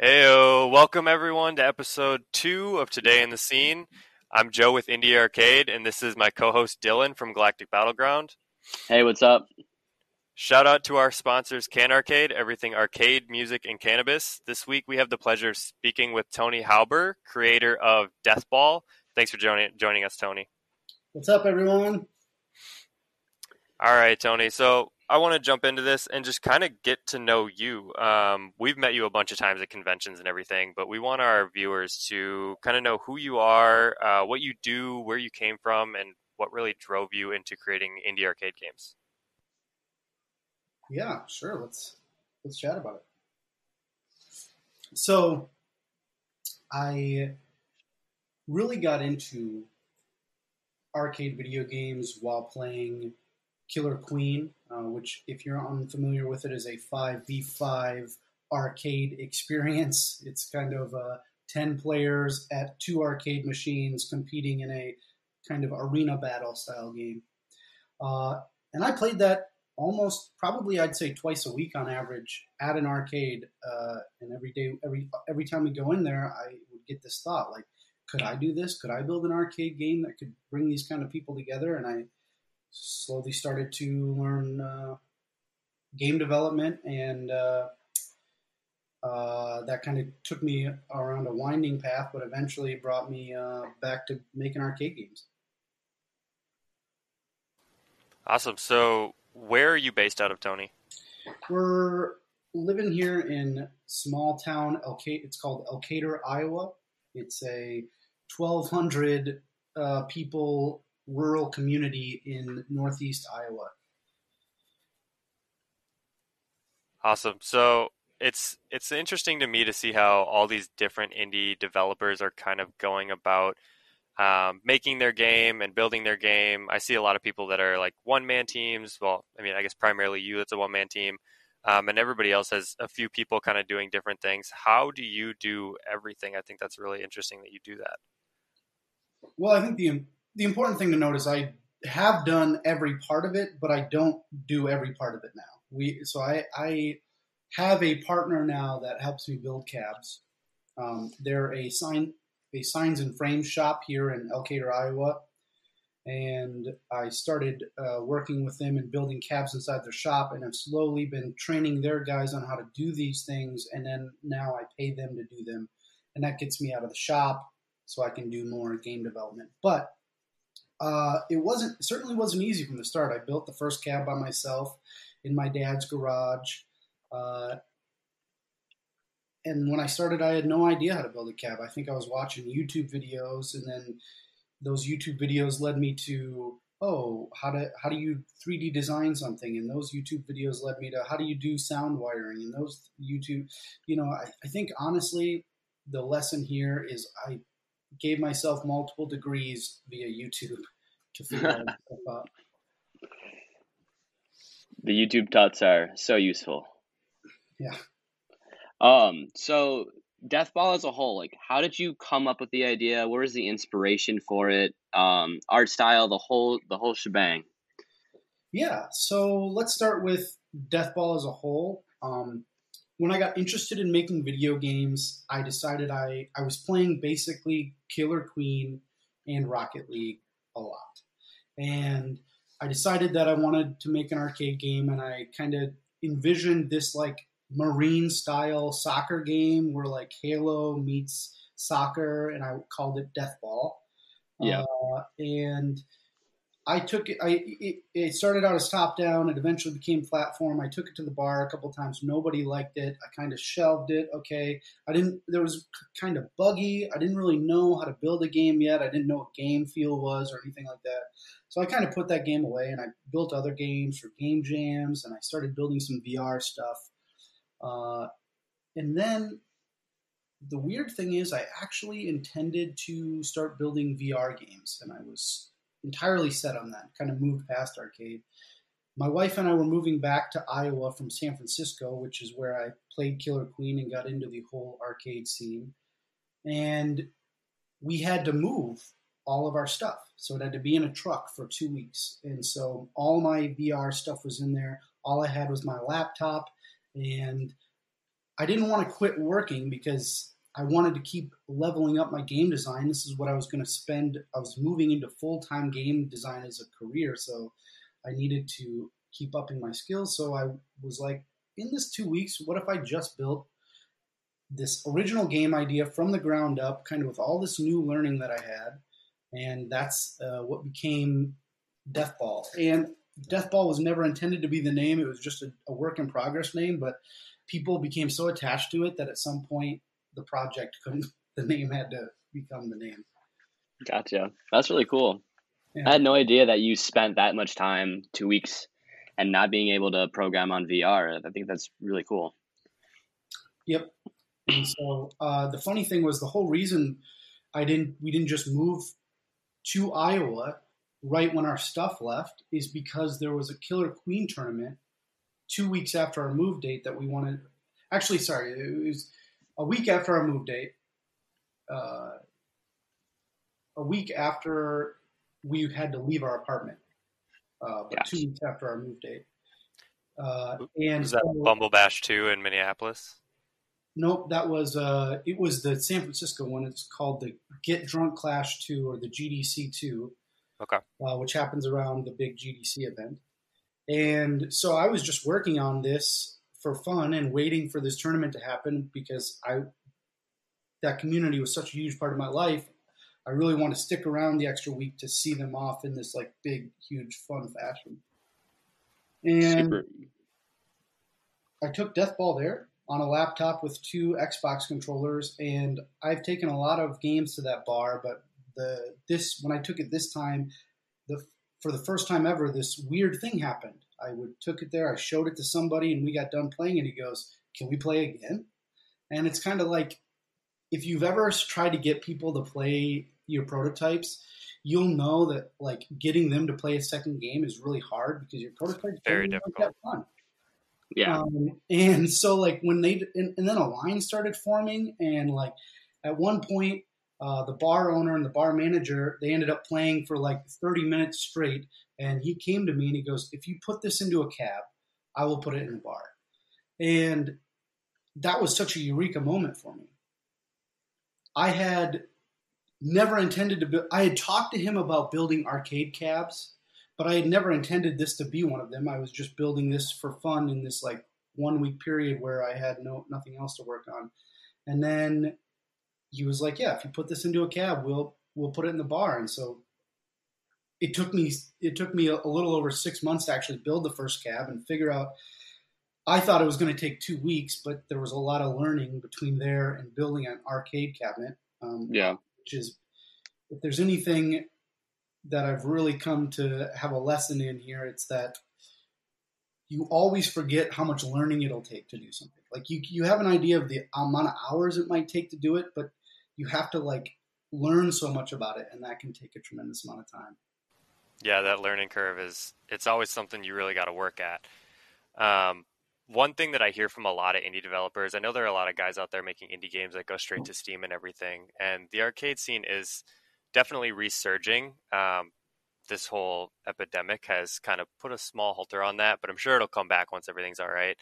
Heyo, welcome everyone to episode two of Today in the Scene. I'm Joe with Indie Arcade, and this is my co-host Dylan from Galactic Battleground. Hey, what's up? Shout out to our sponsors, Can Arcade, everything arcade, music, and cannabis. This week we have the pleasure of speaking with Tony Hauber, creator of Deathball. Thanks for joining joining us, Tony. What's up, everyone? All right, Tony. So I want to jump into this and just kind of get to know you. Um, we've met you a bunch of times at conventions and everything, but we want our viewers to kind of know who you are, uh, what you do, where you came from, and what really drove you into creating indie arcade games. Yeah, sure. Let's let's chat about it. So, I really got into arcade video games while playing Killer Queen, uh, which, if you're unfamiliar with it, is a 5v5 arcade experience. It's kind of uh, 10 players at two arcade machines competing in a kind of arena battle style game. Uh, and I played that almost probably I'd say twice a week on average at an arcade. Uh, and every day, every every time we go in there, I would get this thought like, could I do this? Could I build an arcade game that could bring these kind of people together? And I slowly started to learn uh, game development, and uh, uh, that kind of took me around a winding path, but eventually brought me uh, back to making arcade games. Awesome. So, where are you based out of, Tony? We're living here in small town Elkader. It's called Elkader, Iowa. It's a 1,200 uh, people rural community in northeast Iowa. Awesome. So it's it's interesting to me to see how all these different indie developers are kind of going about um, making their game and building their game. I see a lot of people that are like one man teams. Well, I mean, I guess primarily you, that's a one man team. Um, and everybody else has a few people kind of doing different things. How do you do everything? I think that's really interesting that you do that. Well, I think the the important thing to note is I have done every part of it, but I don't do every part of it now. We so I I have a partner now that helps me build cabs. Um, they're a sign a signs and frames shop here in Elkader, Iowa, and I started uh, working with them and building cabs inside their shop, and I've slowly been training their guys on how to do these things, and then now I pay them to do them, and that gets me out of the shop so I can do more game development. But uh, it wasn't certainly wasn't easy from the start. I built the first cab by myself in my dad's garage. Uh, and when I started, I had no idea how to build a cab. I think I was watching YouTube videos, and then those YouTube videos led me to oh how to how do you 3D design something, and those YouTube videos led me to how do you do sound wiring, and those YouTube, you know, I, I think honestly, the lesson here is I gave myself multiple degrees via YouTube to figure out stuff out. The YouTube tuts are so useful. Yeah. Um. So Deathball as a whole, like, how did you come up with the idea? Where was the inspiration for it? Um, art style, the whole, the whole shebang. Yeah. So let's start with Deathball as a whole. Um, when I got interested in making video games, I decided I, I was playing basically Killer Queen and Rocket League a lot. And I decided that I wanted to make an arcade game, and I kind of envisioned this like marine style soccer game where like Halo meets soccer, and I called it Deathball. Yeah. Uh, and I took it. I it, it, started out as top down. It eventually became platform. I took it to the bar a couple times. Nobody liked it. I kind of shelved it. Okay, I didn't. There was kind of buggy. I didn't really know how to build a game yet. I didn't know what game feel was or anything like that. So I kind of put that game away, and I built other games for game jams, and I started building some VR stuff. Uh, and then the weird thing is, I actually intended to start building VR games, and I was entirely set on that, kind of moved past arcade. My wife and I were moving back to Iowa from San Francisco, which is where I played Killer Queen and got into the whole arcade scene. And we had to move all of our stuff. So it had to be in a truck for two weeks. And so all my VR stuff was in there. All I had was my laptop. And I didn't want to quit working because I wanted to keep leveling up my game design. This is what I was going to spend. I was moving into full time game design as a career, so I needed to keep upping my skills. So I was like, in this two weeks, what if I just built this original game idea from the ground up, kind of with all this new learning that I had, and that's uh, what became Deathball. And Deathball was never intended to be the name; it was just a, a work in progress name. But people became so attached to it that at some point the project couldn't. The name had to become the name. Gotcha. That's really cool. Yeah. I had no idea that you spent that much time, two weeks, and not being able to program on VR. I think that's really cool. Yep. And so uh, the funny thing was the whole reason I didn't we didn't just move to Iowa right when our stuff left is because there was a Killer Queen tournament two weeks after our move date that we wanted. Actually, sorry, it was a week after our move date. Uh, a week after we had to leave our apartment, uh, but two weeks after our move date. Uh, and was that so, Bumble Bash two in Minneapolis? Nope, that was uh, it was the San Francisco one. It's called the Get Drunk Clash two or the GDC two. Okay. Uh, which happens around the big GDC event. And so I was just working on this for fun and waiting for this tournament to happen because I that community was such a huge part of my life. I really want to stick around the extra week to see them off in this like big, huge, fun fashion. And Super. I took Deathball there on a laptop with two Xbox controllers, and I've taken a lot of games to that bar. But the this when I took it this time, the for the first time ever, this weird thing happened. I would took it there, I showed it to somebody, and we got done playing, and he goes, "Can we play again?" And it's kind of like if you've ever tried to get people to play your prototypes, you'll know that like getting them to play a second game is really hard because your prototypes are very difficult. fun. Yeah. Um, and so like when they and, and, then a line started forming, and like at one point, uh, the bar owner and the bar manager they ended up playing for like 30 minutes straight. And he came to me and he goes, "If you put this into a cab, I will put it in the bar." And that was such a eureka moment for me. I had never intended to build. I had talked to him about building arcade cabs, but I had never intended this to be one of them. I was just building this for fun in this like one week period where I had no nothing else to work on. And then he was like, "Yeah, if you put this into a cab, we'll we'll put it in the bar." And so it took me it took me a, a little over six months to actually build the first cab and figure out. I thought it was going to take two weeks, but there was a lot of learning between there and building an arcade cabinet. Um, yeah, which is if there's anything that I've really come to have a lesson in here, it's that you always forget how much learning it'll take to do something. Like you, you have an idea of the amount of hours it might take to do it, but you have to like learn so much about it, and that can take a tremendous amount of time. Yeah, that learning curve is it's always something you really got to work at. Um, one thing that I hear from a lot of indie developers, I know there are a lot of guys out there making indie games that go straight to Steam and everything, and the arcade scene is definitely resurging. Um, this whole epidemic has kind of put a small halter on that, but I'm sure it'll come back once everything's all right.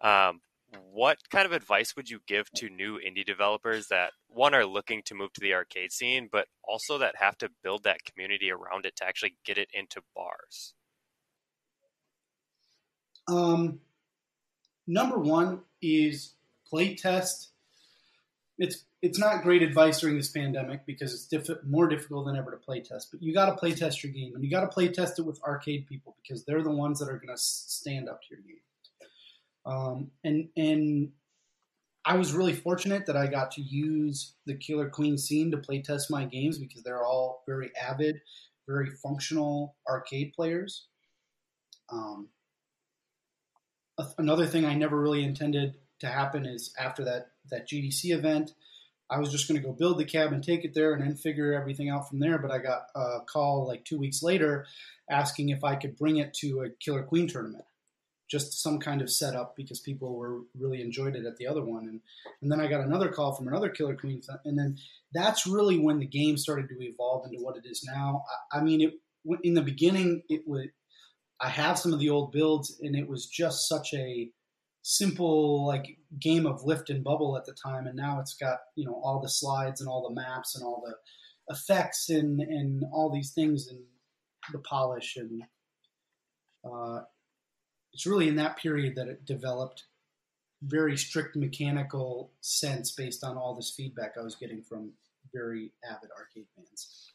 Um, what kind of advice would you give to new indie developers that one are looking to move to the arcade scene, but also that have to build that community around it to actually get it into bars? Um, number one is play test. It's it's not great advice during this pandemic because it's diff- more difficult than ever to play test. But you got to play test your game, and you got to play test it with arcade people because they're the ones that are going to stand up to your game. Um, and and I was really fortunate that I got to use the Killer Queen scene to play test my games because they're all very avid, very functional arcade players. Um, another thing I never really intended to happen is after that that GDC event, I was just going to go build the cab and take it there and then figure everything out from there. But I got a call like two weeks later asking if I could bring it to a Killer Queen tournament, just some kind of setup because people were really enjoyed it at the other one. And and then I got another call from another Killer Queen, and then that's really when the game started to evolve into what it is now. I, I mean, it in the beginning it would I have some of the old builds, and it was just such a simple like game of lift and bubble at the time, and now it's got you know all the slides and all the maps and all the effects and and all these things and the polish and uh, it's really in that period that it developed very strict mechanical sense based on all this feedback I was getting from very avid arcade fans.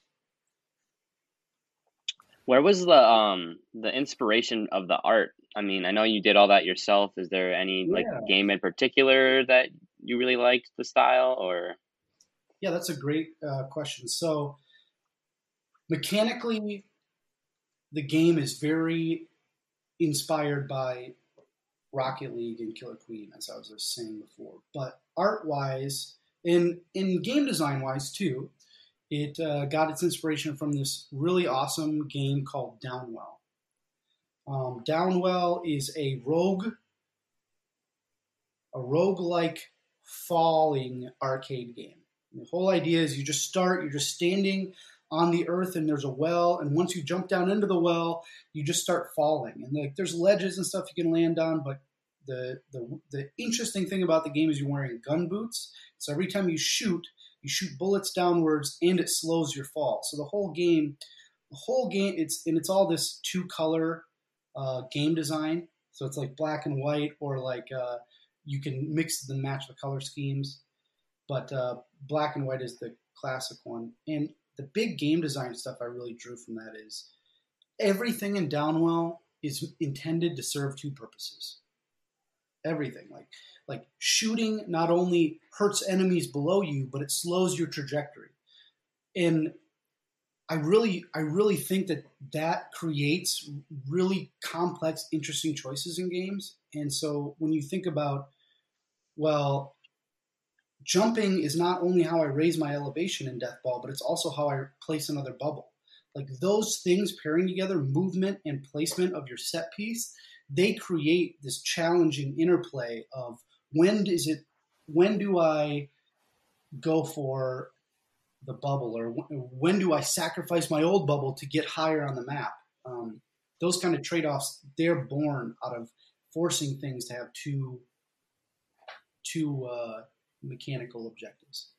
Where was the um the inspiration of the art? I mean, I know you did all that yourself. Is there any like game in particular that you really liked the style or Yeah, that's a great uh, question. So, mechanically, the game is very inspired by Rocket League and Killer Queen, as I was just saying before. But art wise, and in game design wise too, it uh, got its inspiration from this really awesome game called Downwell. Um, Downwell is a rogue, a rogue-like falling arcade game. The whole idea is you just start, you're just standing on the earth and there's a well, and once you jump down into the well, you just start falling. And like there's ledges and stuff you can land on, but the the the interesting thing about the game is you're wearing gun boots. So every time you shoot, you shoot bullets downwards and it slows your fall. So the whole game the whole game it's and it's all this two color uh, game design. So it's like black and white or like uh, you can mix and match the color schemes but uh, black and white is the classic one. And the big game design stuff I really drew from that is everything in Downwell is intended to serve two purposes. Everything like like shooting not only hurts enemies below you, but it slows your trajectory. And I really I really think that that creates really complex, interesting choices in games. And so when you think about well, jumping is not only how I raise my elevation in Death Ball, but it's also how I place another bubble. Like those things pairing together, movement and placement of your set piece, they create this challenging interplay of when is it, when do I go for the bubble, or when do I sacrifice my old bubble to get higher on the map? Um, those kind of trade offs, they're born out of forcing things to have two, two uh, mechanical objectives.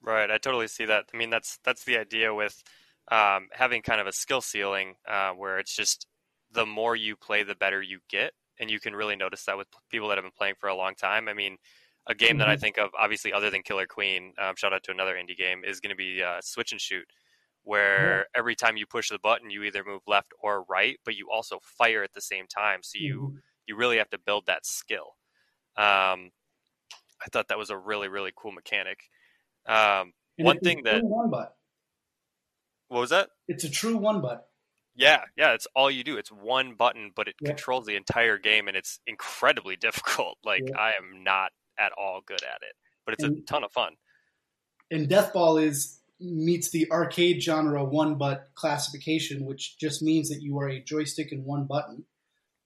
Right, I totally see that. I mean, that's that's the idea with um, having kind of a skill ceiling uh, where it's just the more you play, the better you get, and you can really notice that with people that have been playing for a long time. I mean, a game that I Mhm. think of, obviously, other than Killer Queen, um, shout out to another indie game, is going to be uh, Switch and Shoot, where every time you push the button, you either move left or right, but you also fire at the same time. So you Mhm. you really have to build that skill. Um, I thought that was a really really cool mechanic. Um, one thing that one butt. what was that? It's a true one butt. Yeah, yeah, it's all you do. It's one button, but it Yeah. controls the entire game, and it's incredibly difficult. Like Yeah. I am not at all good at it, but it's a ton of fun. And Death Ball is meets the arcade genre one butt classification, which just means that you are a joystick and one button.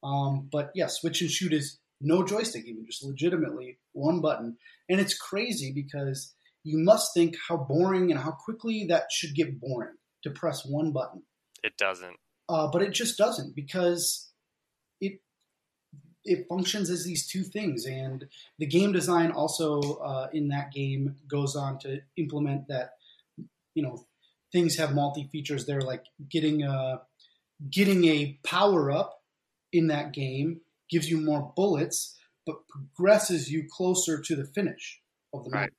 Um, but yeah, switch and shoot is no joystick, even just legitimately one button. And it's crazy because you must think how boring and how quickly that should get boring to press one button. It doesn't. uh, but it just doesn't because it it functions as these two things and the game design also uh, in that game goes on to implement that you know things have multi features there like getting a getting a power up in that game gives you more bullets but progresses you closer to the finish of the Right.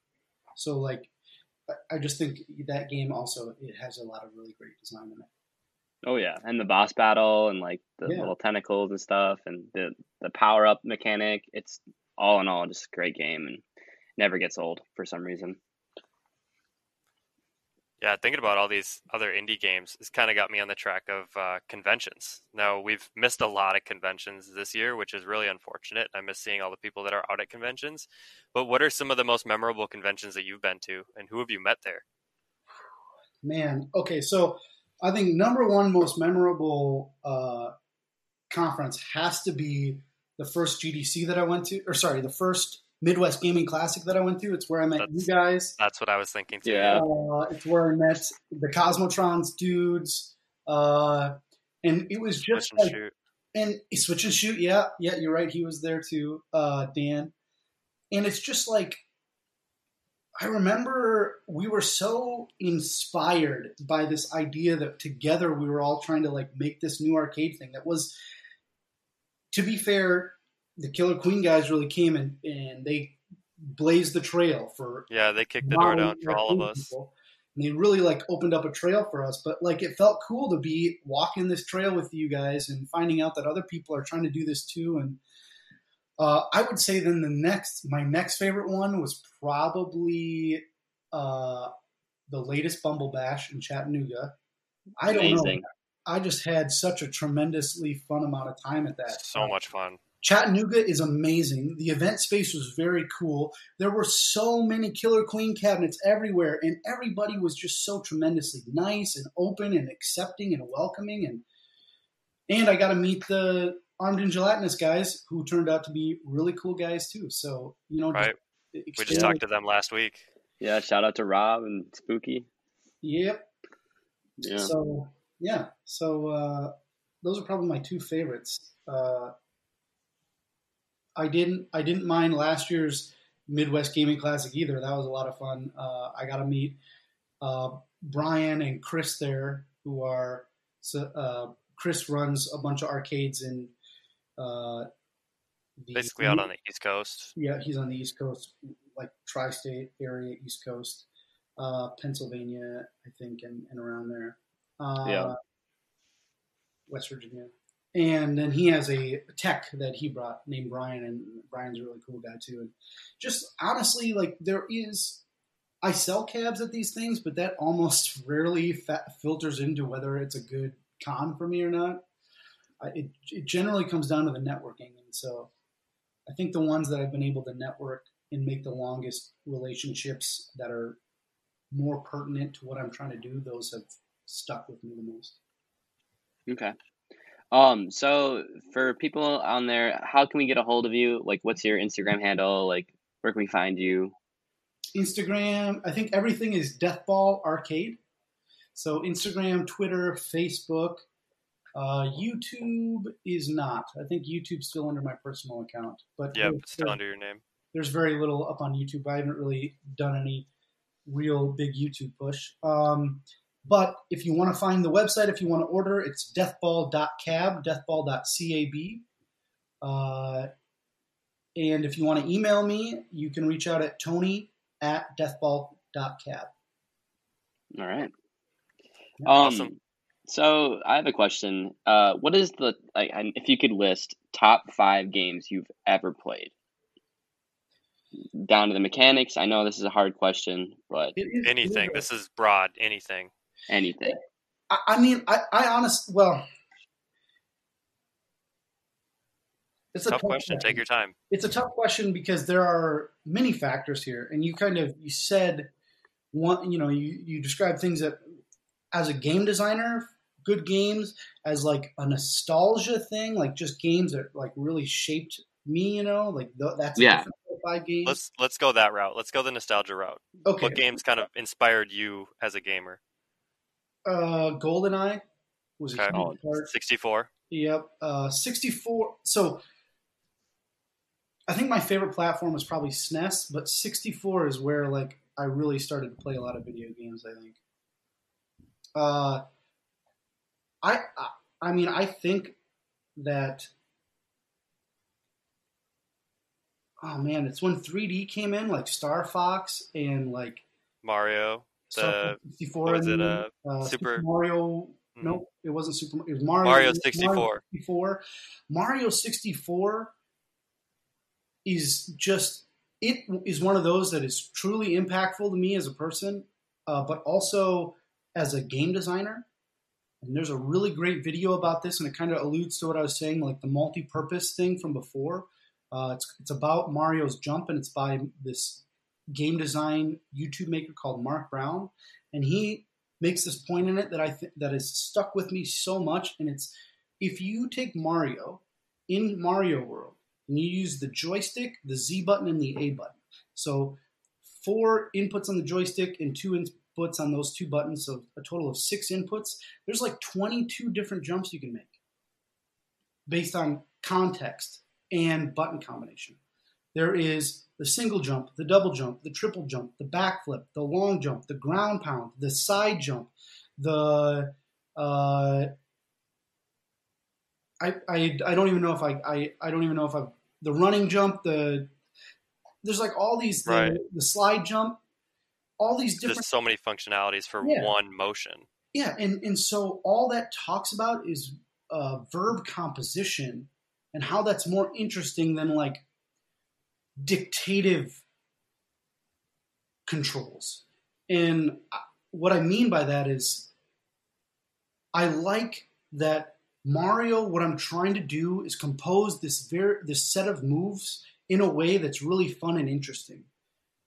so like I- I just think that game also it has a lot of really great design in it. Oh yeah, and the boss battle and like the Yeah. little tentacles and stuff and the the power up mechanic. It's all in all just a great game and never gets old for some reason. Yeah, thinking about all these other indie games has kind of got me on the track of uh, conventions. Now we've missed a lot of conventions this year, which is really unfortunate. I miss seeing all the people that are out at conventions. But what are some of the most memorable conventions that you've been to, and who have you met there? Man, okay, so I think number one most memorable uh, conference has to be the first GDC that I went to, or sorry, the first Midwest Gaming Classic that I went to. It's where I met That's- you guys. That's what I was thinking too. Yeah. Uh, it's where I met the Cosmotrons dudes, uh, and it was Switch just and like shoot. and switch and shoot. Yeah, yeah, you're right. He was there too, uh, Dan. And it's just like I remember we were so inspired by this idea that together we were all trying to like make this new arcade thing that was to be fair, the Killer Queen guys really came and, and they blazed the trail for Yeah, they kicked the door down for all of us. people. And they really like opened up a trail for us. But like it felt cool to be walking this trail with you guys and finding out that other people are trying to do this too. And uh, I would say then the next, my next favorite one was probably uh, the latest Bumble Bash in Chattanooga. I don't know. I just had such a tremendously fun amount of time at that. So much fun. Chattanooga is amazing. The event space was very cool. There were so many Killer Queen cabinets everywhere, and everybody was just so tremendously nice and open and accepting and welcoming. And and I got to meet the Armed and Gelatinous guys, who turned out to be really cool guys too. So you know, Right. just We just talked to them last week. Yeah, shout out to Rob and Spooky. Yep. Yeah. So yeah, so uh, those are probably my two favorites. Uh, I didn't I didn't mind last year's Midwest Gaming Classic either. That was a lot of fun. Uh, I got to meet uh, Brian and Chris there, who are so, uh, Chris runs a bunch of arcades in uh, the Basically out on the East Coast. yeah, he's on the East Coast, like tri-state area, East Coast, uh, Pennsylvania, I think, and, and around there. Uh, Yeah. West Virginia. And then he has a tech that he brought named Brian, and Brian's a really cool guy too. And just honestly, like there is, I sell cabs at these things, but that almost rarely fa- filters into whether it's a good con for me or not. I, it, it generally comes down to the networking, and so I think the ones that I've been able to network and make the longest relationships that are more pertinent to what I'm trying to do, those have stuck with me the most. Okay. Um, so for people on there, how can we get a hold of you? Like, what's your Instagram handle? Like, where can we find you? Instagram, I think everything is Deathball Arcade. So Instagram, Twitter, Facebook, uh, YouTube is not. I think YouTube's still under my personal account, but Yep, it's still under your name. there's very little up on YouTube. I haven't really done any real big YouTube push. Um, but if you want to find the website, if you want to order, it's deathball.cab, deathball.cab. Uh, and if you want to email me, you can reach out at tony at deathball.cab. All right. Um, Awesome. so I have a question. Uh, what is the like, and if you could list top five games you've ever played? Down to the mechanics. I know this is a hard question, but Anything. This is broad. Anything. Anything. I, I mean, I, I honest, well, it's a Tough question. Take your time. it's a tough question because there are many factors here and you kind of you said one you know you, you describe things that as a game designer good games as like a nostalgia thing like just games that like really shaped me you know like th- that's Yeah. different five games Let's let's go that route. Let's go the nostalgia route. okay What games kind of inspired you as a gamer? Uh goldeneye was a Okay. huge part 64. Yep. Uh, 64. So I think my favorite platform was probably SNES, but 64 is where like I really started to play a lot of video games. I think. Uh, I I, I mean I think that. Oh man, it's when 3D came in, like Star Fox and like Mario. The- 64. what was it, mean, uh, uh, Super- Mario. Mhm. Nope, it wasn't Super. It was Mario. Mario 64. 64. Mario 64 is just it is one of those that is truly impactful to me as a person, uh, but also as a game designer. And there's a really great video about this, and it kind of alludes to what I was saying, like the multi-purpose thing from before. Uh, it's it's about Mario's jump, and it's by this game design YouTube maker called Mark Brown, and he makes this point in it that I th- that has stuck with me so much, and it's if you take Mario in Mario World and you use the joystick, the Z button, and the A button, so four inputs on the joystick and two inputs on those two buttons, so a total of six inputs. There's like 22 different jumps you can make. based on context and button combination. There is the single jump, the double jump, the triple jump, the backflip, the long jump, the ground pound, the side jump, the uh, I, I, I don't even know if I, I, I don't even know if I the running jump the there's like all these Right. the, the slide jump all these different Just so many functionalities for Yeah. one motion. yeah and and so all that talks about is uh, verb composition and how that's more interesting than like dictative controls. And what i mean by that is i like that mario what i'm trying to do is compose this very this set of moves in a way that's really fun and interesting.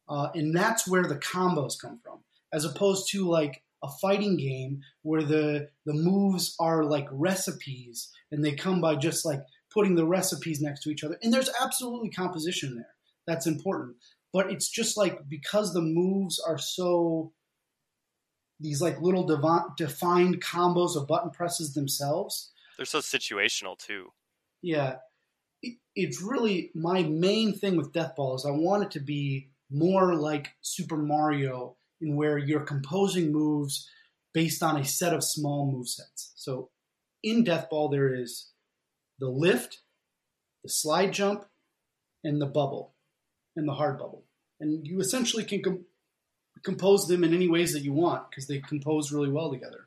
Uh, and that's where the combos come from as opposed to like a fighting game where the the moves are like recipes and they come by just like putting the recipes next to each other. And there's absolutely composition there that's important. But it's just like because the moves are so these like little devi- defined combos of button presses themselves. They're so situational too. yeah. It, it's really my main thing with death ball is i want it to be more like super mario in where you're composing moves based on a set of small move sets so in death ball there is the lift the slide jump and the bubble and the hard bubble and you essentially can com- compose them in any ways that you want because they compose really well together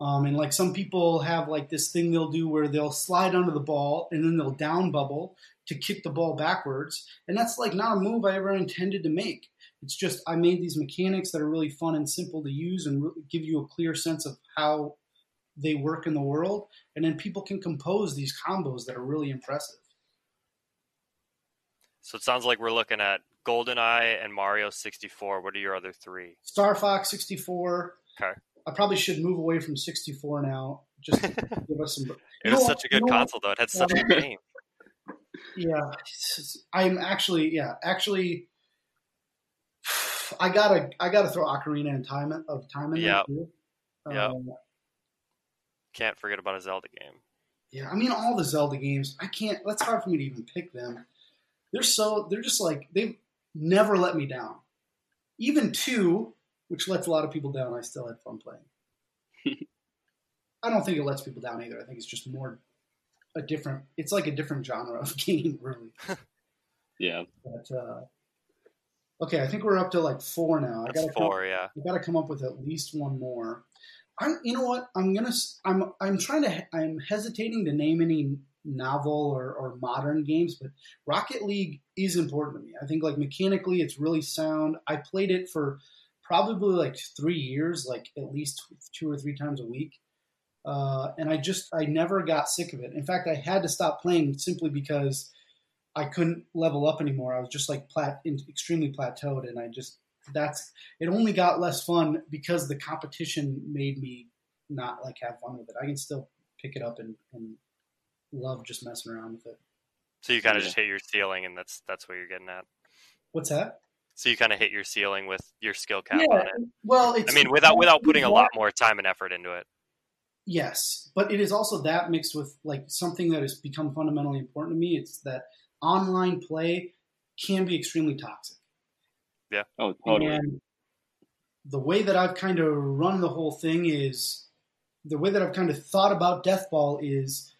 um, and like some people have like this thing they'll do where they'll slide under the ball and then they'll down bubble to kick the ball backwards. And that's like not a move I ever intended to make. It's just I made these mechanics that are really fun and simple to use and really give you a clear sense of how they work in the world. And then people can compose these combos that are really impressive. So it sounds like we're looking at GoldenEye and Mario 64. What are your other three? Star Fox 64. Okay. I probably should move away from 64 now just to give us some. It was know such a good what? console, though. It had such a good game. Yeah, I'm actually yeah actually. I gotta I gotta throw Ocarina and time of time in there too. Yep. Um, Can't forget about a Zelda game. yeah, I mean all the Zelda games. I can't. That's hard for me to even pick them. They're so they're just like they've never let me down. Even two, which lets a lot of people down, I still had fun playing. I don't think it lets people down either. I think it's just more a different. It's like a different genre of game, really. Yeah. But uh, okay, I think we're up to like four now. I gotta come, four, yeah. I gotta come up with at least one more. I'm, you know what? I'm gonna. I'm. I'm trying to. I'm hesitating to name any novel or, or modern games, but Rocket League is important to me. I think like mechanically, it's really sound. I played it for probably like three years, like at least two or three times a week. Uh, and I just I never got sick of it. In fact, I had to stop playing simply because I couldn't level up anymore. I was just like plat extremely plateaued, and I just that's it. Only got less fun because the competition made me not like have fun with it. I can still pick it up and, and love just messing around with it. So you kind of Yeah. just hit your ceiling, and that's that's what you're getting at. What's that? So you kind of hit your ceiling with your skill cap Yeah, on it. Well, it's I mean, without without putting a lot more time and effort into it. Yes, but it is also that mixed with like something that has become fundamentally important to me. It's that online play can be extremely toxic. Yeah. Oh, totally. And the way that I've kind of run the whole thing is the way that I've kind of thought about Death Ball is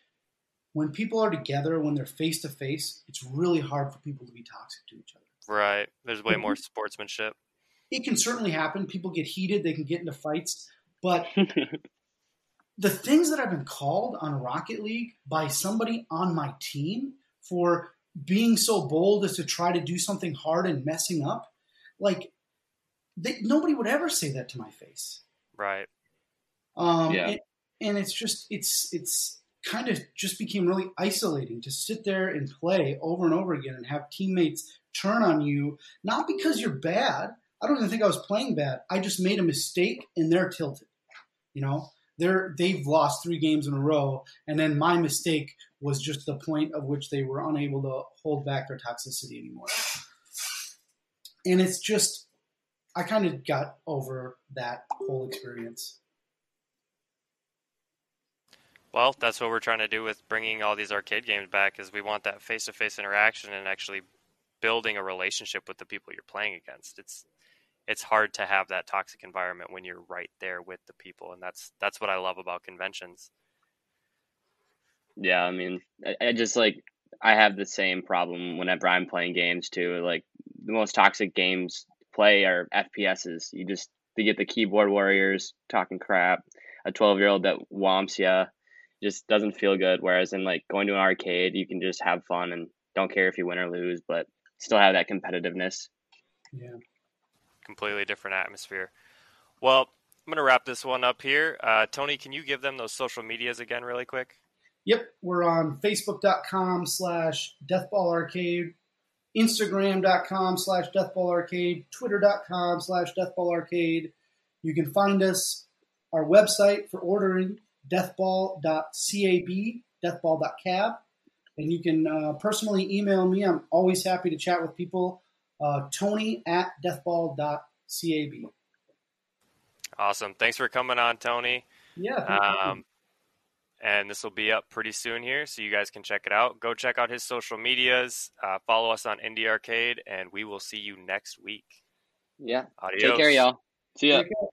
when people are together, when they're face to face, it's really hard for people to be toxic to each other. Right. There's way more sportsmanship. It can certainly happen. People get heated, they can get into fights, but the things that I've been called on Rocket League by somebody on my team for being so bold as to try to do something hard and messing up, like they, nobody would ever say that to my face. Right. Um, Yeah. and, and it's just it's it's kind of just became really isolating to sit there and play over and over again and have teammates turn on you not because you're bad. I don't even think I was playing bad. I just made a mistake and they're tilted. You know, they're they've lost three games in a row, and then my mistake was just the point of which they were unable to hold back their toxicity anymore. And it's just, I kind of got over that whole experience. Well, that's what we're trying to do with bringing all these arcade games back. Is we want that face-to-face interaction and actually building a relationship with the people you're playing against. It's it's hard to have that toxic environment when you're right there with the people, and that's that's what I love about conventions. Yeah, I mean, I, I just like I have the same problem whenever I'm playing games too. Like the most toxic games play are FPSs. You just you get the keyboard warriors talking crap, a 12 year old that whomps you, just doesn't feel good. Whereas in like going to an arcade, you can just have fun and don't care if you win or lose, but still have that competitiveness. Yeah. Completely different atmosphere. Well, I'm going to wrap this one up here. Uh, Tony, can you give them those social medias again, really quick? Yep, we're on Facebook.com slash DeathballArcade, Instagram.com slash DeathballArcade, Twitter.com slash DeathballArcade. You can find us, our website for ordering, deathball.cab, deathball.cab. And you can uh, personally email me. I'm always happy to chat with people. Uh, Tony at deathball.cab. Awesome. Thanks for coming on, Tony. Yeah. Um, and this will be up pretty soon here, so you guys can check it out. Go check out his social medias. Uh, follow us on Indie Arcade, and we will see you next week. Yeah. Adios. Take care, y'all. See ya. Take care.